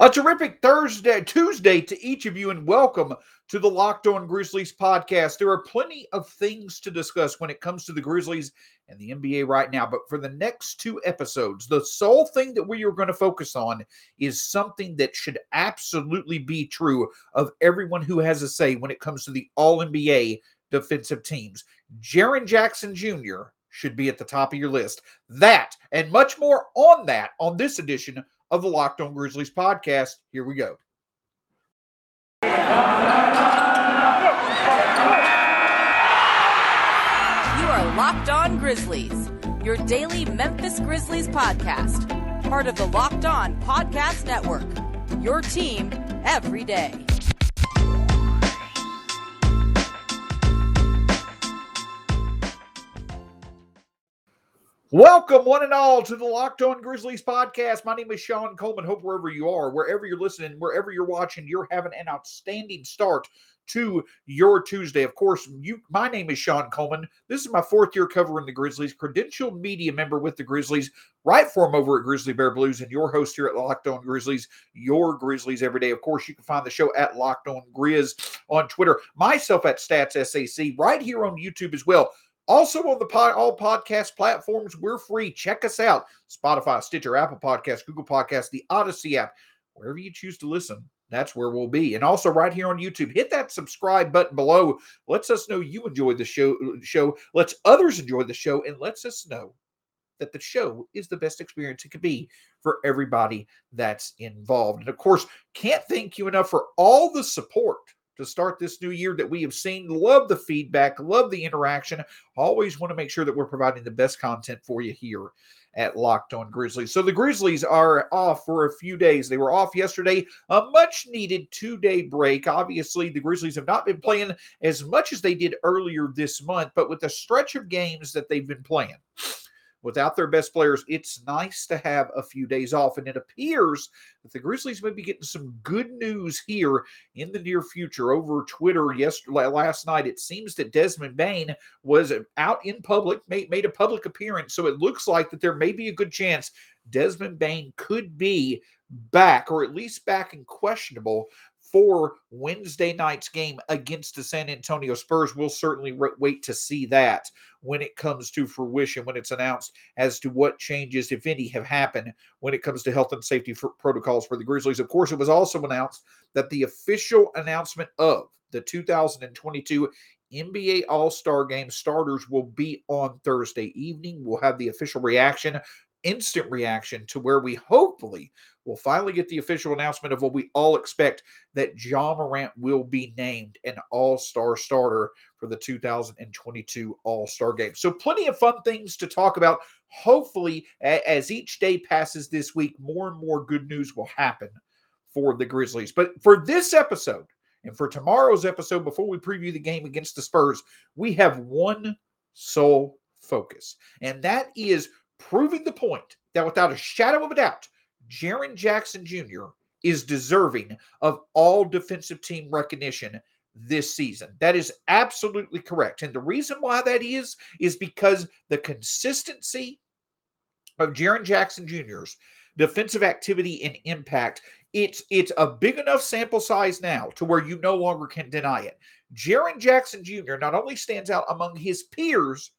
A terrific Thursday, Tuesday to each of you, and welcome to the Locked On Grizzlies podcast. There are plenty of things to discuss when it comes to the Grizzlies and the NBA right now, but for the next two episodes, the sole thing that we are going to focus on is something that should absolutely be true of everyone who has a say when it comes to the All NBA defensive teams. Jaren Jackson Jr. should be at the top of your list. That and much more on that on this edition of the Locked On Grizzlies podcast. Here we go. You are Locked On Grizzlies, your daily Memphis Grizzlies podcast, part of the Locked On Podcast Network. Your team every day. Welcome, one and all, to the Locked On Grizzlies podcast. My name is Shawn Coleman. Hope wherever you are, wherever you're listening, wherever you're watching, you're having an outstanding start to your Tuesday. Of course, you. My name is Shawn Coleman. This is my fourth year covering the Grizzlies, credentialed media member with the Grizzlies, right for them over at Grizzly Bear Blues, and your host here at Locked On Grizzlies, your Grizzlies every day. Of course, you can find the show at Locked On Grizz on Twitter, myself at Stats SAC, right here on YouTube as well. Also on the pod, all podcast platforms, we're free. Check us out: Spotify, Stitcher, Apple Podcast, Google Podcast, the Odyssey app, wherever you choose to listen. That's where we'll be. And also right here on YouTube, hit that subscribe button below. Lets us know you enjoyed the show. Show lets others enjoy the show, and lets us know that the show is the best experience it could be for everybody that's involved. And of course, can't thank you enough for all the support to start this new year that we have seen. Love the feedback, love the interaction. Always want to make sure that we're providing the best content for you here at Locked On Grizzlies. So the Grizzlies are off for a few days. They were off yesterday, a much needed two day break. Obviously, the Grizzlies have not been playing as much as they did earlier this month, but with the stretch of games that they've been playing without their best players, it's nice to have a few days off. And it appears that the Grizzlies may be getting some good news here in the near future. Over Twitter yesterday, last night, it seems that Desmond Bane was out in public, made, made a public appearance. So it looks like that there may be a good chance Desmond Bane could be back, or at least back and questionable for Wednesday night's game against the San Antonio Spurs. We'll certainly re- wait to see that when it comes to fruition, when it's announced as to what changes, if any, have happened when it comes to health and safety for protocols for the Grizzlies. Of course, it was also announced that the official announcement of the 2022 NBA All Star Game starters will be on Thursday evening. We'll have the official reaction instant reaction to where we hopefully will finally get the official announcement of what we all expect that Ja Morant will be named an all star starter for the 2022 All Star game. So, plenty of fun things to talk about. Hopefully, as each day passes this week, more and more good news will happen for the Grizzlies. But for this episode, and for tomorrow's episode, before we preview the game against the Spurs, we have one sole focus, and that is proving the point that without a shadow of a doubt, Jaren Jackson Jr. is deserving of all defensive team recognition this season. That is absolutely correct. And the reason why that is, is because the consistency of Jaren Jackson Jr.'s defensive activity and impact, it's it's a big enough sample size now to where you no longer can deny it. Jaren Jackson Jr. not only stands out among his peers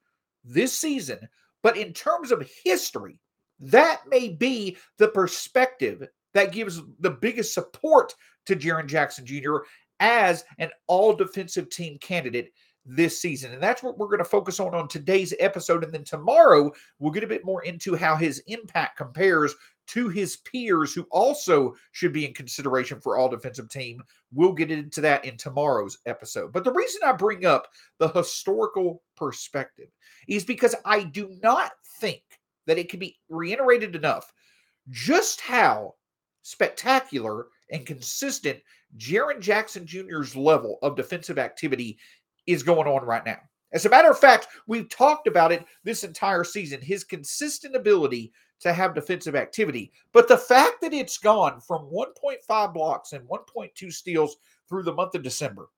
this season, but in terms of history, that may be the perspective that gives the biggest support to Jaren Jackson Jr. as an all defensive team candidate this season. And that's what we're going to focus on on today's episode. And then tomorrow, we'll get a bit more into how his impact compares to his peers who also should be in consideration for all defensive team. We'll get into that in tomorrow's episode. But the reason I bring up the historical perspective is because I do not think that it can be reiterated enough just how spectacular and consistent Jaren Jackson Jr.'s level of defensive activity is going on right now. As a matter of fact, we've talked about it this entire season his consistent ability to have defensive activity. But the fact that it's gone from 1.5 blocks and 1.2 steals through the month of December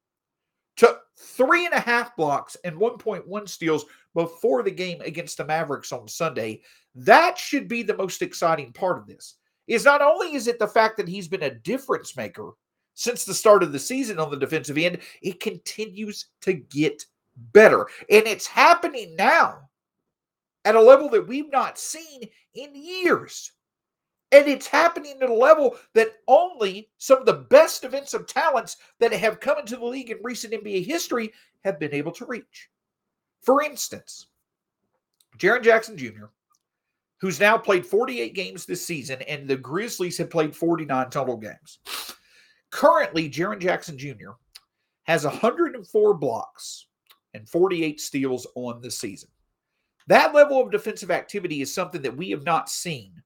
to three and a half blocks and 1.1 steals before the game against the Mavericks on Sunday. That should be the most exciting part of this. is not only is it the fact that he's been a difference maker since the start of the season on the defensive end, it continues to get better. And it's happening now at a level that we've not seen in years. And it's happening at a level that only some of the best defensive talents that have come into the league in recent NBA history have been able to reach. For instance, Jaren Jackson Jr., who's now played 48 games this season, and the Grizzlies have played 49 total games. Currently, Jaren Jackson Jr. has 104 blocks and 48 steals on the season. That level of defensive activity is something that we have not seen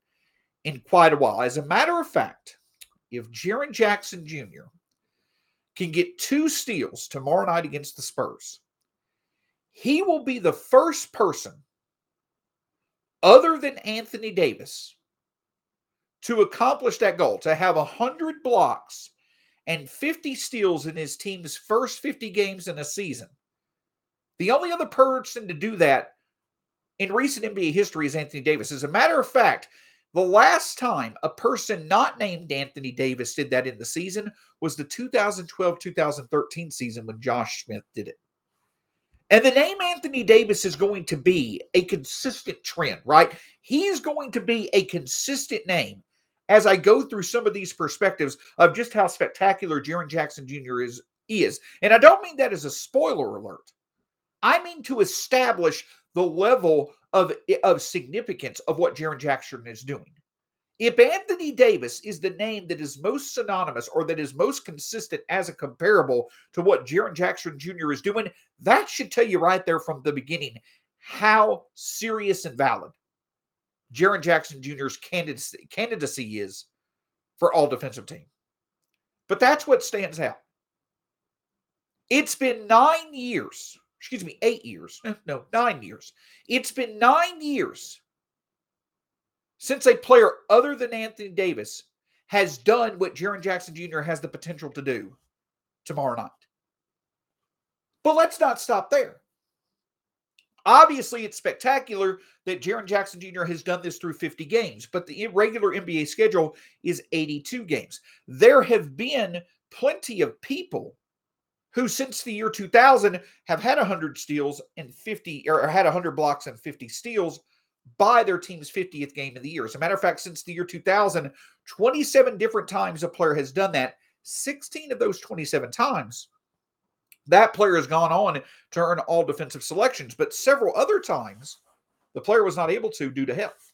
in quite a while. As a matter of fact, if Jaren Jackson Jr. can get two steals tomorrow night against the Spurs, he will be the first person other than Anthony Davis to accomplish that goal, to have 100 blocks and 50 steals in his team's first 50 games in a season. The only other person to do that in recent NBA history is Anthony Davis. As a matter of fact, the last time a person not named Anthony Davis did that in the season was the 2012 2013 season when Josh Smith did it. And the name Anthony Davis is going to be a consistent trend, right? He is going to be a consistent name as I go through some of these perspectives of just how spectacular Jaren Jackson Jr. is is. And I don't mean that as a spoiler alert. I mean to establish the level of, of significance of what Jaren Jackson is doing. If Anthony Davis is the name that is most synonymous or that is most consistent as a comparable to what Jaren Jackson Jr. is doing, that should tell you right there from the beginning how serious and valid Jaren Jackson Jr.'s candidacy, candidacy is for all defensive team. But that's what stands out. It's been nine years excuse me, eight years. Eh, no, nine years. It's been nine years since a player other than Anthony Davis has done what Jaren Jackson Jr. has the potential to do tomorrow night. But let's not stop there. Obviously, it's spectacular that Jaren Jackson Jr. has done this through 50 games, but the regular NBA schedule is 82 games. There have been plenty of people who since the year 2000 have had 100 steals and 50 or had 100 blocks and 50 steals by their team's 50th game of the year. As a matter of fact, since the year 2000, 27 different times a player has done that. 16 of those 27 times, that player has gone on to earn all defensive selections, but several other times the player was not able to due to health.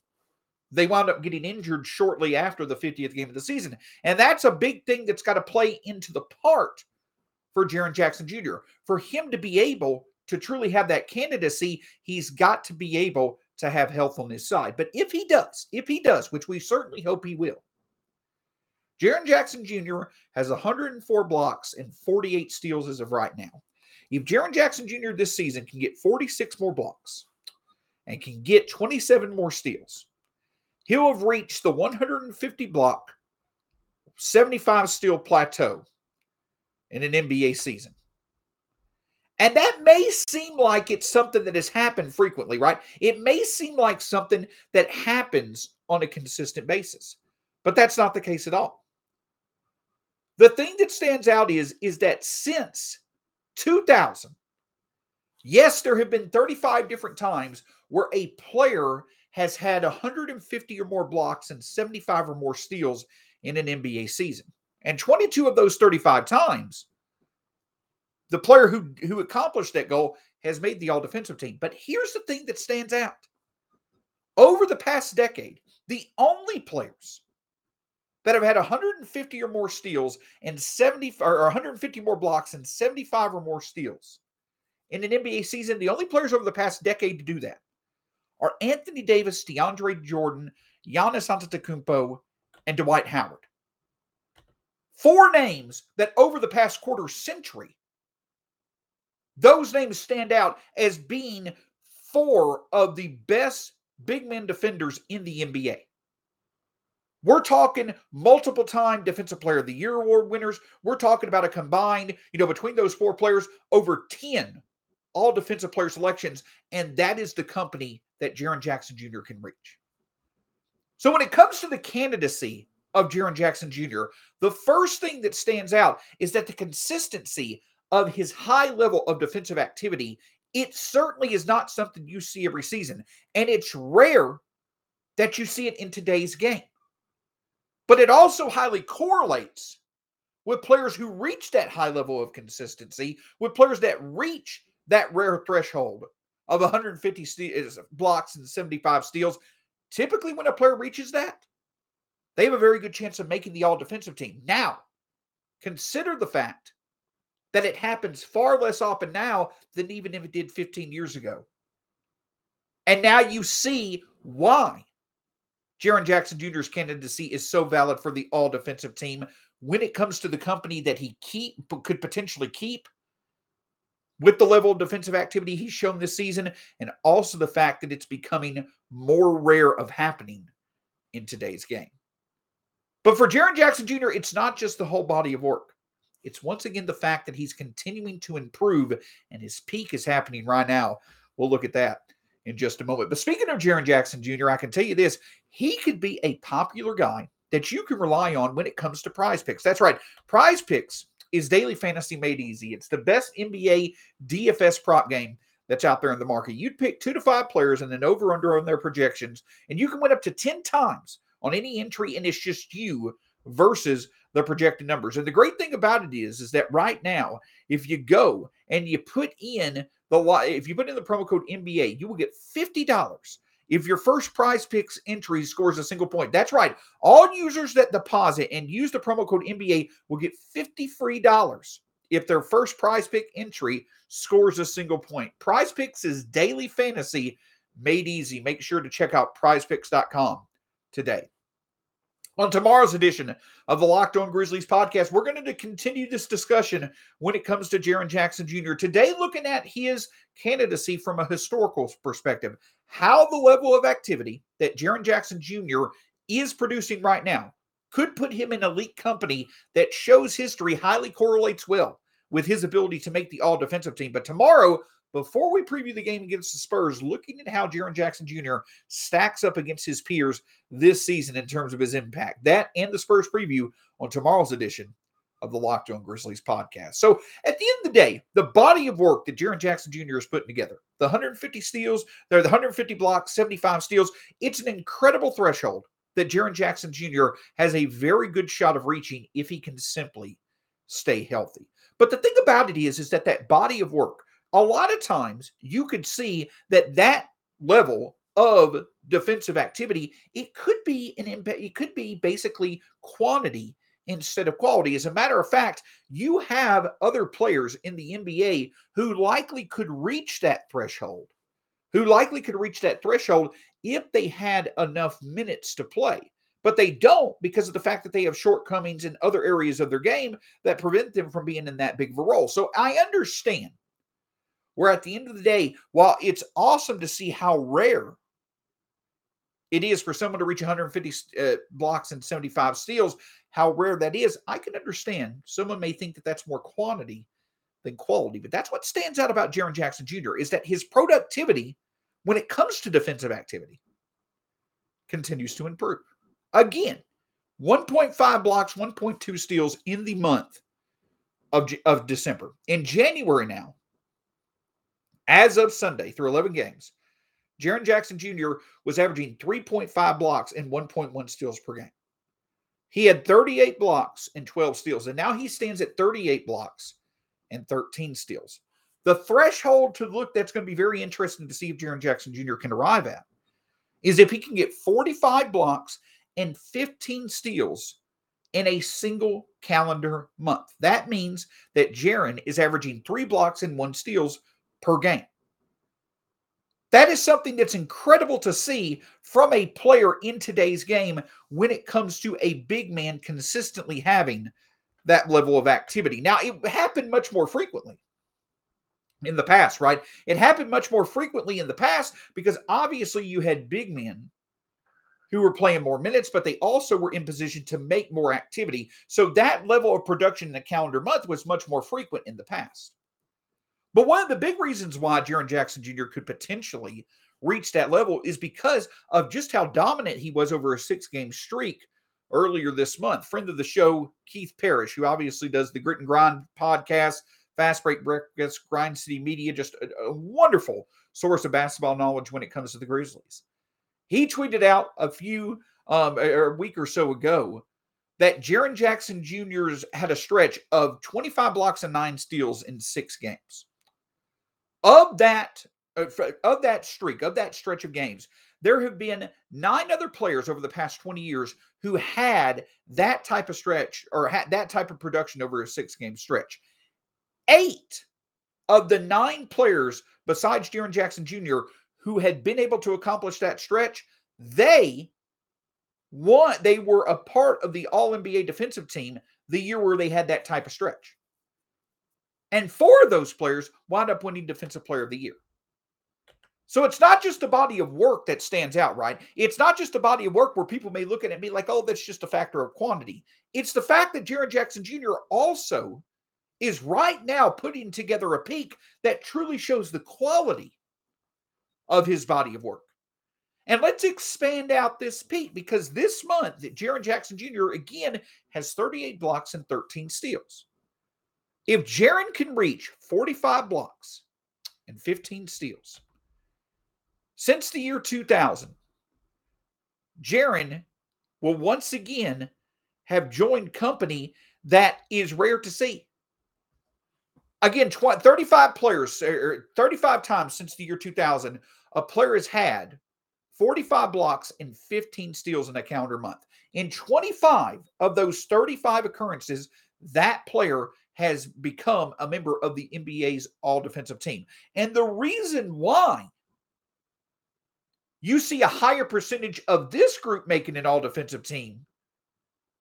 They wound up getting injured shortly after the 50th game of the season. And that's a big thing that's got to play into the part for Jaren Jackson Jr. For him to be able to truly have that candidacy, he's got to be able to have health on his side. But if he does, if he does, which we certainly hope he will, Jaren Jackson Jr. has 104 blocks and 48 steals as of right now. If Jaren Jackson Jr. this season can get 46 more blocks and can get 27 more steals, he'll have reached the 150 block, 75 steal plateau in an NBA season. And that may seem like it's something that has happened frequently, right? It may seem like something that happens on a consistent basis, but that's not the case at all. The thing that stands out is, is that since 2000, yes, there have been 35 different times where a player has had 150 or more blocks and 75 or more steals in an NBA season. And 22 of those 35 times, the player who, who accomplished that goal has made the all defensive team. But here's the thing that stands out over the past decade, the only players that have had 150 or more steals and 70 or 150 more blocks and 75 or more steals in an NBA season, the only players over the past decade to do that are Anthony Davis, DeAndre Jordan, Giannis Antetokounmpo, and Dwight Howard. Four names that over the past quarter century, those names stand out as being four of the best big men defenders in the NBA. We're talking multiple time defensive player of the year award winners. We're talking about a combined, you know, between those four players, over 10 all defensive player selections. And that is the company that Jaren Jackson Jr. can reach. So when it comes to the candidacy of Jaren Jackson Jr., the first thing that stands out is that the consistency of his high level of defensive activity, it certainly is not something you see every season. And it's rare that you see it in today's game. But it also highly correlates with players who reach that high level of consistency, with players that reach that rare threshold of 150 st- blocks and 75 steals. Typically, when a player reaches that, they have a very good chance of making the all defensive team. Now, consider the fact that it happens far less often now than even if it did 15 years ago. And now you see why Jaren Jackson Jr.'s candidacy is so valid for the all defensive team when it comes to the company that he keep could potentially keep with the level of defensive activity he's shown this season, and also the fact that it's becoming more rare of happening in today's game. But for Jaren Jackson Jr., it's not just the whole body of work. It's once again the fact that he's continuing to improve, and his peak is happening right now. We'll look at that in just a moment. But speaking of Jaren Jackson Jr., I can tell you this he could be a popular guy that you can rely on when it comes to prize picks. That's right. Prize picks is daily fantasy made easy. It's the best NBA DFS prop game that's out there in the market. You'd pick two to five players and then over under on their projections, and you can win up to 10 times on any entry, and it's just you versus the projected numbers. And the great thing about it is, is that right now, if you go and you put in the if you put in the promo code NBA, you will get $50 if your first prize picks entry scores a single point. That's right. All users that deposit and use the promo code NBA will get 50 free dollars if their first prize pick entry scores a single point. Prize picks is daily fantasy made easy. Make sure to check out prizepicks.com today. On tomorrow's edition of the Locked On Grizzlies podcast, we're going to continue this discussion when it comes to Jaren Jackson Jr. Today, looking at his candidacy from a historical perspective, how the level of activity that Jaren Jackson Jr. is producing right now could put him in elite company that shows history highly correlates well with his ability to make the all defensive team. But tomorrow, before we preview the game against the Spurs, looking at how Jaren Jackson Jr. stacks up against his peers this season in terms of his impact. That and the Spurs preview on tomorrow's edition of the Locked On Grizzlies podcast. So at the end of the day, the body of work that Jaren Jackson Jr. is putting together, the 150 steals, they're the 150 blocks, 75 steals, it's an incredible threshold that Jaren Jackson Jr. has a very good shot of reaching if he can simply stay healthy. But the thing about it is, is that that body of work, a lot of times you could see that that level of defensive activity, it could be an impact, it could be basically quantity instead of quality. As a matter of fact, you have other players in the NBA who likely could reach that threshold, who likely could reach that threshold if they had enough minutes to play. But they don't because of the fact that they have shortcomings in other areas of their game that prevent them from being in that big of a role. So I understand where at the end of the day, while it's awesome to see how rare it is for someone to reach 150 uh, blocks and 75 steals, how rare that is, I can understand. Someone may think that that's more quantity than quality, but that's what stands out about Jaren Jackson Jr. is that his productivity when it comes to defensive activity continues to improve. Again, 1.5 blocks, 1.2 steals in the month of, of December. In January now, as of Sunday, through 11 games, Jaren Jackson Jr. was averaging 3.5 blocks and 1.1 steals per game. He had 38 blocks and 12 steals, and now he stands at 38 blocks and 13 steals. The threshold to look that's going to be very interesting to see if Jaren Jackson Jr. can arrive at is if he can get 45 blocks and 15 steals in a single calendar month. That means that Jaren is averaging three blocks and one steals per game. That is something that's incredible to see from a player in today's game when it comes to a big man consistently having that level of activity. Now, it happened much more frequently in the past, right? It happened much more frequently in the past because obviously you had big men who were playing more minutes, but they also were in position to make more activity. So that level of production in a calendar month was much more frequent in the past. But one of the big reasons why Jaren Jackson Jr. could potentially reach that level is because of just how dominant he was over a six game streak earlier this month. Friend of the show, Keith Parrish, who obviously does the Grit and Grind podcast, Fast Break Breakfast, Grind City Media, just a, a wonderful source of basketball knowledge when it comes to the Grizzlies. He tweeted out a few, um, a, a week or so ago that Jaren Jackson Jr.'s had a stretch of 25 blocks and nine steals in six games. Of that, uh, of that streak, of that stretch of games, there have been nine other players over the past 20 years who had that type of stretch or had that type of production over a six game stretch. Eight of the nine players besides Jaren Jackson Jr. who had been able to accomplish that stretch, they won, they were a part of the all NBA defensive team the year where they had that type of stretch. And four of those players wound up winning Defensive Player of the Year. So it's not just a body of work that stands out, right? It's not just a body of work where people may look at it and be like, oh, that's just a factor of quantity. It's the fact that Jaren Jackson Jr. also is right now putting together a peak that truly shows the quality of his body of work. And let's expand out this peak because this month, Jaren Jackson Jr. again has 38 blocks and 13 steals. If Jaren can reach 45 blocks and 15 steals, since the year 2000, Jaren will once again have joined company that is rare to see. Again, 20, 35 players, er, er, 35 times since the year 2000, a player has had 45 blocks and 15 steals in a calendar month. In 25 of those 35 occurrences, that player has become a member of the NBA's all defensive team. And the reason why you see a higher percentage of this group making an all defensive team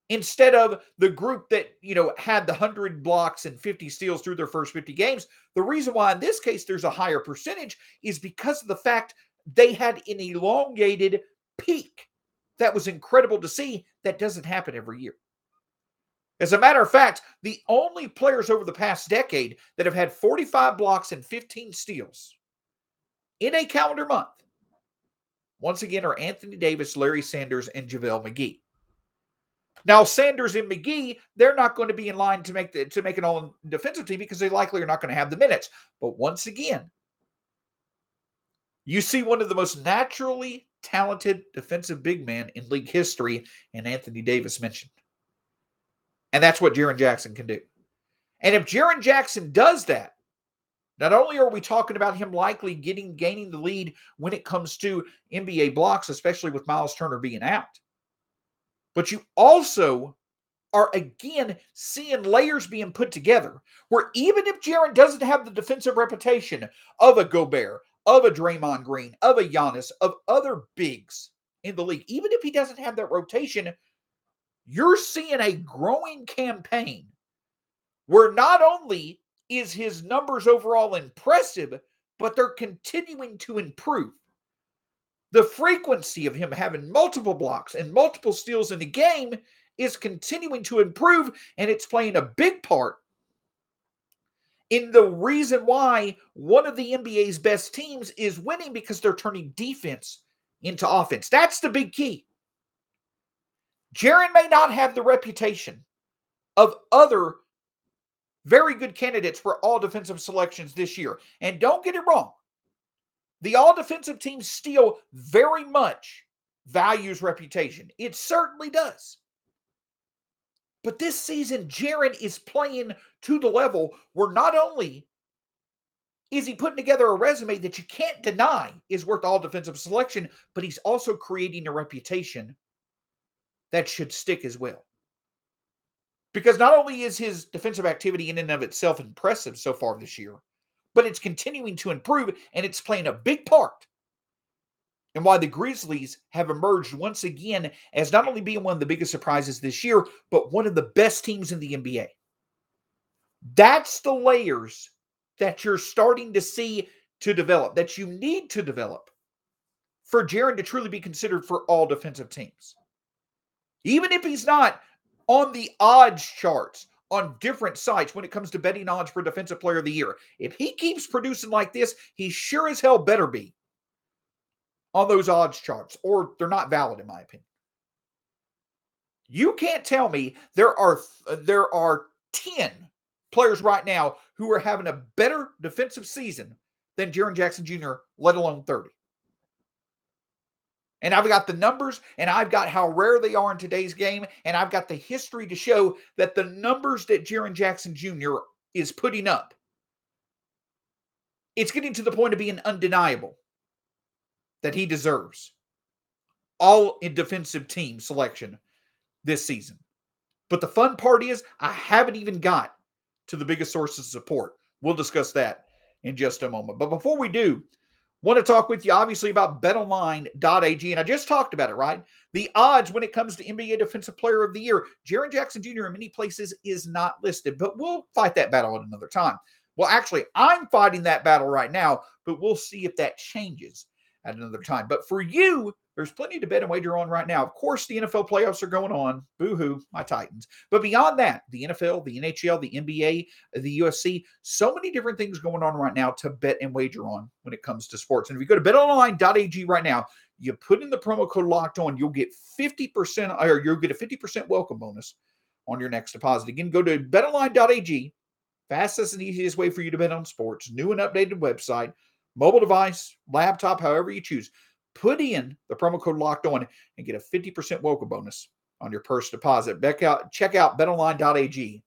instead of the group that you know had the 100 blocks and 50 steals through their first 50 games the reason why in this case there's a higher percentage is because of the fact they had an elongated peak. That was incredible to see. That doesn't happen every year as a matter of fact the only players over the past decade that have had 45 blocks and 15 steals in a calendar month once again are Anthony Davis, Larry Sanders, and JaVale McGee. Now, Sanders and McGee, they're not going to be in line to make the to make an all defensive team because they likely are not going to have the minutes. But once again, you see one of the most naturally talented defensive big men in league history, and Anthony Davis mentioned. And that's what Jaren Jackson can do. And if Jaren Jackson does that, not only are we talking about him likely getting gaining the lead when it comes to NBA blocks, especially with Miles Turner being out, but you also are again seeing layers being put together where even if Jaren doesn't have the defensive reputation of a Gobert, of a Draymond Green, of a Giannis, of other bigs in the league, even if he doesn't have that rotation, you're seeing a growing campaign where not only is his numbers overall impressive, but they're continuing to improve. The frequency of him having multiple blocks and multiple steals in the game is continuing to improve, and it's playing a big part in the reason why one of the NBA's best teams is winning because they're turning defense into offense. That's the big key. Jaren may not have the reputation of other very good candidates for all defensive selections this year. And don't get it wrong, the all defensive team still very much values reputation. It certainly does. But this season, Jaren is playing to the level where not only is he putting together a resume that you can't deny is worth all defensive selection, but he's also creating a reputation that should stick as well. Because not only is his defensive activity in and of itself impressive so far this year, but it's continuing to improve and it's playing a big part in why the Grizzlies have emerged once again as not only being one of the biggest surprises this year, but one of the best teams in the NBA. That's the layers that you're starting to see to develop, that you need to develop for Jaren to truly be considered for all defensive teams. Even if he's not on the odds charts on different sites when it comes to betting odds for Defensive Player of the Year. If he keeps producing like this, he sure as hell better be on those odds charts, or they're not valid in my opinion. You can't tell me there are there are 10 players right now who are having a better defensive season than Jaren Jackson Jr., let alone 30. And I've got the numbers and I've got how rare they are in today's game. And I've got the history to show that the numbers that Jaren Jackson Jr. is putting up, it's getting to the point of being undeniable that he deserves all in defensive team selection this season. But the fun part is, I haven't even got to the biggest sources of support. We'll discuss that in just a moment. But before we do, want to talk with you obviously about betonline.ag. And I just talked about it, right? The odds when it comes to NBA Defensive Player of the Year, Jaren Jackson Jr. in many places is not listed, but we'll fight that battle at another time. Well, actually, I'm fighting that battle right now, but we'll see if that changes at another time. But for you, there's plenty to bet and wager on right now. Of course, the NFL playoffs are going on. Boo hoo, my Titans. But beyond that, the NFL, the NHL, the NBA, the UFC, so many different things going on right now to bet and wager on when it comes to sports. And if you go to betonline.ag right now, you put in the promo code locked on, you'll get 50% or you'll get a 50% welcome bonus on your next deposit. Again, go to betonline.ag. Fastest and easiest way for you to bet on sports. New and updated website, mobile device, laptop, however you choose put in the promo code locked on and get a 50% welcome bonus on your purse deposit. Check out, check out betonline.ag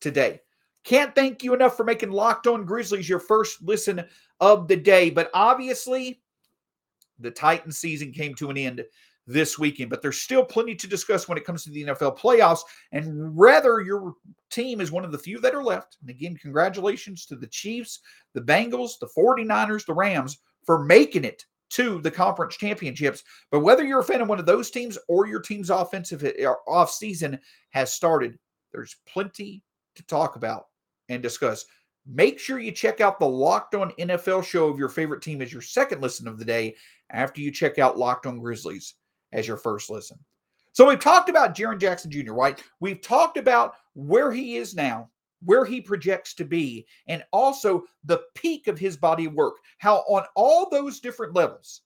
today. Can't thank you enough for making Locked On Grizzlies your first listen of the day. But obviously, the Titan season came to an end this weekend, but there's still plenty to discuss when it comes to the NFL playoffs. And rather, your team is one of the few that are left. And again, congratulations to the Chiefs, the Bengals, the 49ers, the Rams for making it to the conference championships. But whether you're a fan of one of those teams or your team's offensive eh, off season has started, there's plenty to talk about and discuss. Make sure you check out the Locked On NFL show of your favorite team as your second listen of the day after you check out Locked On Grizzlies as your first listen. So we've talked about Jaren Jackson Jr., right? We've talked about where he is now where he projects to be, and also the peak of his body of work. How, on all those different levels,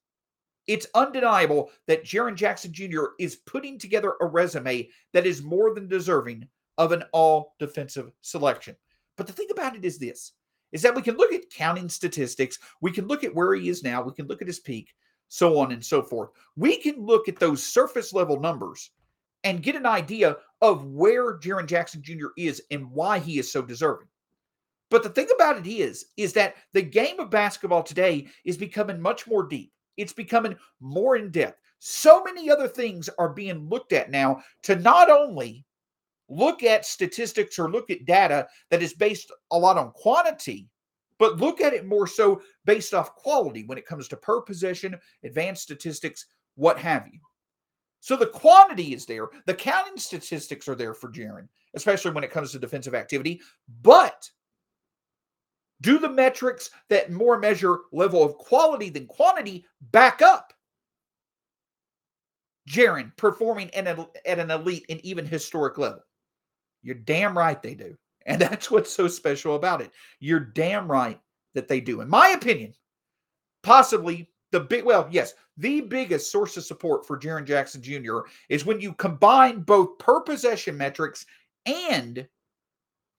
it's undeniable that Jaren Jackson Jr. is putting together a resume that is more than deserving of an all defensive selection. But the thing about it is this is that we can look at counting statistics, we can look at where he is now, we can look at his peak, so on and so forth. We can look at those surface level numbers and get an idea of where Jaren Jackson Jr. is and why he is so deserving. But the thing about it is, is that the game of basketball today is becoming much more deep. It's becoming more in depth. So many other things are being looked at now to not only look at statistics or look at data that is based a lot on quantity, but look at it more so based off quality when it comes to per possession, advanced statistics, what have you. So the quantity is there. The counting statistics are there for Jaren, especially when it comes to defensive activity. But do the metrics that more measure level of quality than quantity back up Jaren performing at an elite and even historic level? You're damn right they do. And that's what's so special about it. You're damn right that they do. In my opinion, possibly the big, well, yes, the biggest source of support for Jaren Jackson Jr. is when you combine both per possession metrics and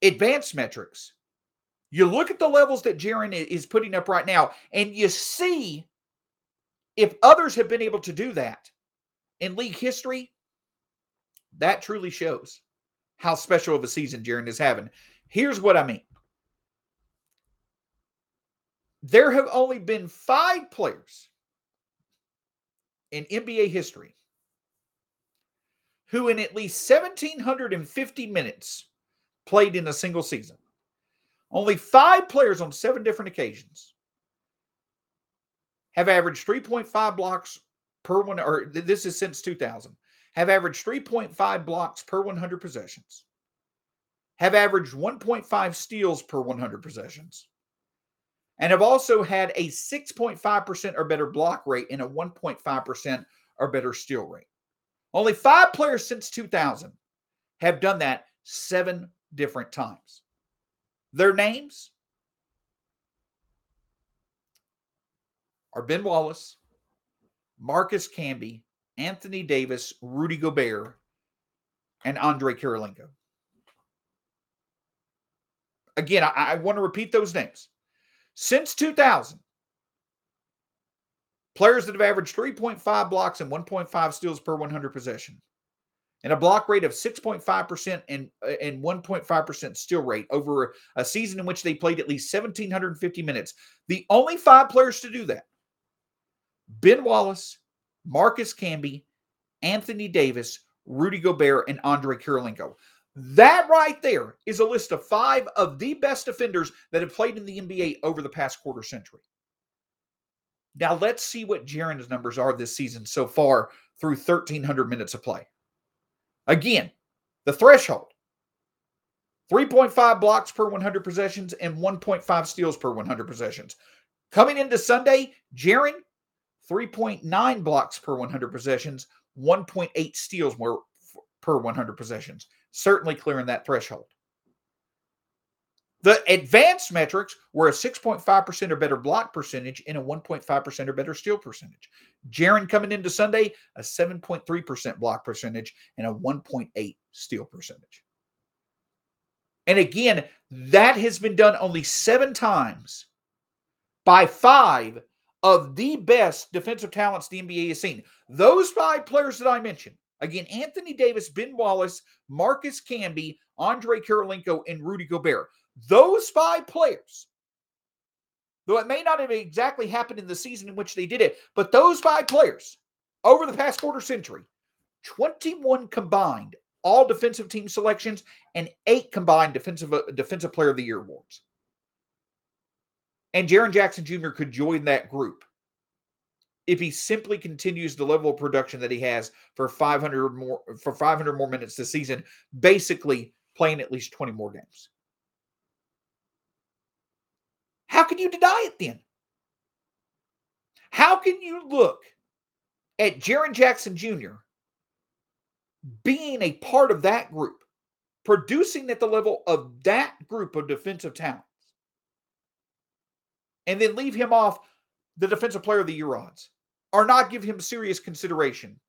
advanced metrics. You look at the levels that Jaren is putting up right now, and you see if others have been able to do that in league history, that truly shows how special of a season Jaren is having. Here's what I mean there have only been five players in NBA history who, in at least 1,750 minutes, played in a single season. Only five players on seven different occasions have averaged 3.5 blocks per one, or this is since 2000, have averaged 3.5 blocks per 100 possessions, have averaged 1.5 steals per 100 possessions, and have also had a 6.5% or better block rate and a 1.5% or better steal rate. Only five players since 2000 have done that seven different times. Their names are Ben Wallace, Marcus Camby, Anthony Davis, Rudy Gobert, and Andre Kirilenko. Again, I, I want to repeat those names. Since 2000, players that have averaged 3.5 blocks and 1.5 steals per 100 possession, and a block rate of 6.5% and, uh, and 1.5% steal rate over a season in which they played at least 1,750 minutes. The only five players to do that Ben Wallace, Marcus Camby, Anthony Davis, Rudy Gobert, and Andre Kirilenko. That right there is a list of five of the best defenders that have played in the NBA over the past quarter century. Now let's see what Jaren's numbers are this season so far through 1,300 minutes of play. Again, the threshold 3.5 blocks per 100 possessions and 1.5 steals per 100 possessions. Coming into Sunday, Jaren, 3.9 blocks per 100 possessions, 1.8 steals more per 100 possessions. Certainly clearing that threshold. The advanced metrics were a 6.5% or better block percentage and a 1.5% or better steal percentage. Jaren coming into Sunday, a 7.3% block percentage and a 1.8 steal percentage. And again, that has been done only seven times by five of the best defensive talents the NBA has seen. Those five players that I mentioned, again, Anthony Davis, Ben Wallace, Marcus Camby, Andre Kirilenko, and Rudy Gobert. Those five players, though it may not have exactly happened in the season in which they did it, but those five players over the past quarter century, 21 combined all defensive team selections and eight combined defensive uh, defensive player of the year awards. And Jaren Jackson Jr. could join that group if he simply continues the level of production that he has for 500 more for 500 more minutes this season, basically playing at least 20 more games. How can you deny it then? How can you look at Jaren Jackson Jr. being a part of that group, producing at the level of that group of defensive talents, and then leave him off the defensive player of the year odds, or not give him serious consideration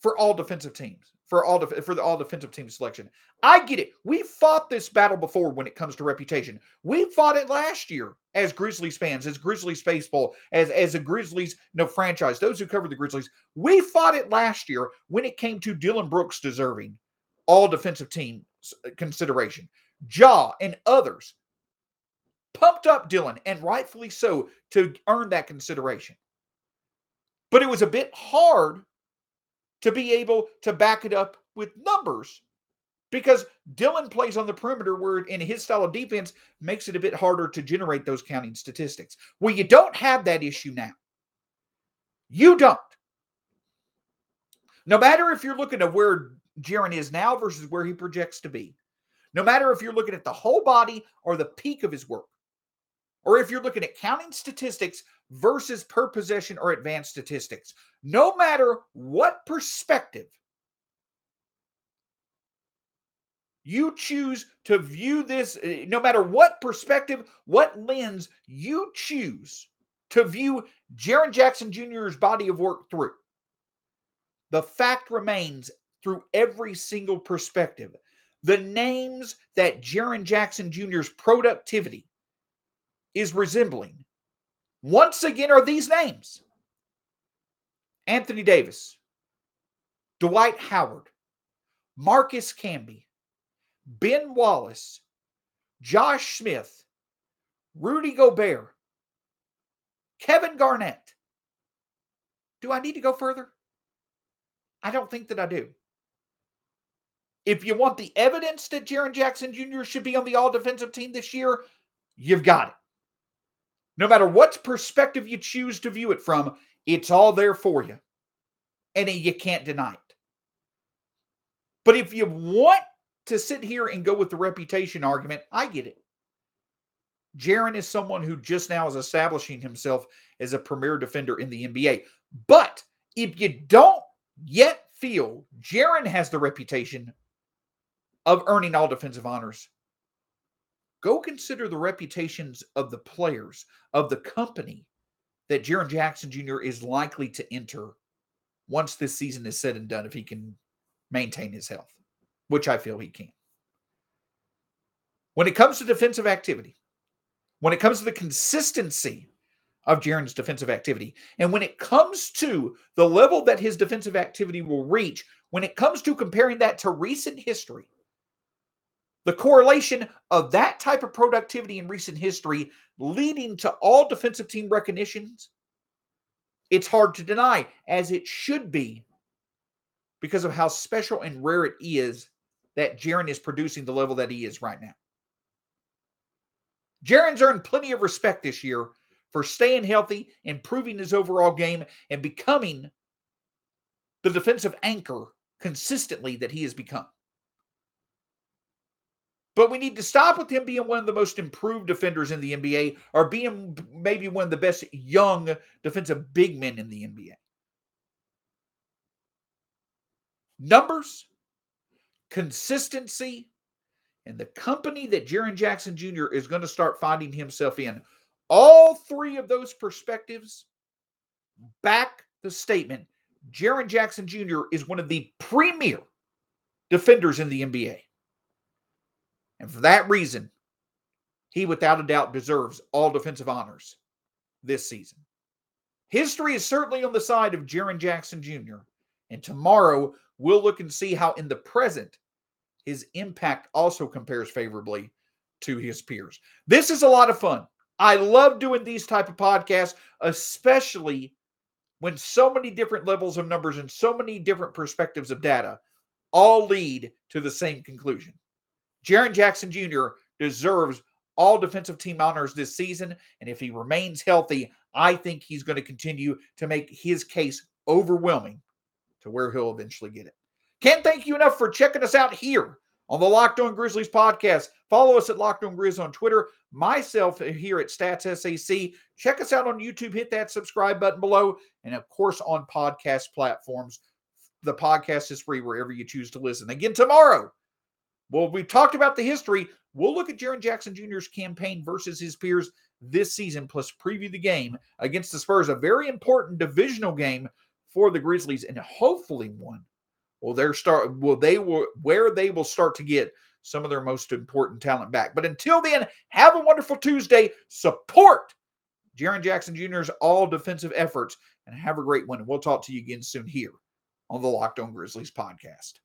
for all defensive teams? for all def- for the all defensive team selection. I get it. We fought this battle before when it comes to reputation. We fought it last year as Grizzlies fans, as Grizzlies baseball, as as a Grizzlies no franchise. Those who cover the Grizzlies, we fought it last year when it came to Dillon Brooks deserving all defensive team consideration. Ja and others pumped up Dillon, and rightfully so, to earn that consideration. But it was a bit hard to be able to back it up with numbers because Dillon plays on the perimeter where in his style of defense makes it a bit harder to generate those counting statistics. Well, you don't have that issue now. You don't. No matter if you're looking at where Jaren is now versus where he projects to be, no matter if you're looking at the whole body or the peak of his work, or if you're looking at counting statistics versus per possession or advanced statistics. No matter what perspective you choose to view this, eh, no matter what perspective, what lens you choose to view Jaren Jackson Jr.'s body of work through, the fact remains through every single perspective. The names that Jaren Jackson Jr.'s productivity is resembling once again are these names Anthony Davis, Dwight Howard, Marcus Camby, Ben Wallace, Josh Smith, Rudy Gobert, Kevin Garnett. Do I need to go further? I don't think that I do. If you want the evidence that Jaren Jackson Jr. should be on the all defensive team this year, you've got it. No matter what perspective you choose to view it from, it's all there for you. And you can't deny it. But if you want to sit here and go with the reputation argument, I get it. Jaren is someone who just now is establishing himself as a premier defender in the NBA. But if you don't yet feel Jaren has the reputation of earning all defensive honors, go consider the reputations of the players, of the company that Jaren Jackson Jr. is likely to enter once this season is said and done if he can maintain his health, which I feel he can. When it comes to defensive activity, when it comes to the consistency of Jaren's defensive activity, and when it comes to the level that his defensive activity will reach, when it comes to comparing that to recent history, the correlation of that type of productivity in recent history leading to all defensive team recognitions, it's hard to deny, as it should be, because of how special and rare it is that Jaren is producing the level that he is right now. Jaren's earned plenty of respect this year for staying healthy, improving his overall game, and becoming the defensive anchor consistently that he has become. But we need to stop with him being one of the most improved defenders in the NBA or being maybe one of the best young defensive big men in the NBA. Numbers, consistency, and the company that Jaren Jackson Jr. is going to start finding himself in. All three of those perspectives back the statement Jaren Jackson Jr. is one of the premier defenders in the NBA. And for that reason, he without a doubt deserves all defensive honors this season. History is certainly on the side of Jaren Jackson Jr. And tomorrow we'll look and see how in the present his impact also compares favorably to his peers. This is a lot of fun. I love doing these type of podcasts, especially when so many different levels of numbers and so many different perspectives of data all lead to the same conclusion. Jaren Jackson Jr. deserves all defensive team honors this season. And if he remains healthy, I think he's going to continue to make his case overwhelming to where he'll eventually get it. Can't thank you enough for checking us out here on the Locked On Grizzlies podcast. Follow us at Locked On Grizz on Twitter. Myself here at Stats SAC. Check us out on YouTube. Hit that subscribe button below. And of course, on podcast platforms. The podcast is free wherever you choose to listen. Again, tomorrow, well, we've talked about the history. We'll look at Jaren Jackson Jr.'s campaign versus his peers this season, plus preview the game against the Spurs, a very important divisional game for the Grizzlies, and hopefully one. Well, they're start will they will where they will start to get some of their most important talent back. But until then, have a wonderful Tuesday. Support Jaren Jackson Jr.'s all defensive efforts and have a great one. And we'll talk to you again soon here on the Locked On Grizzlies podcast.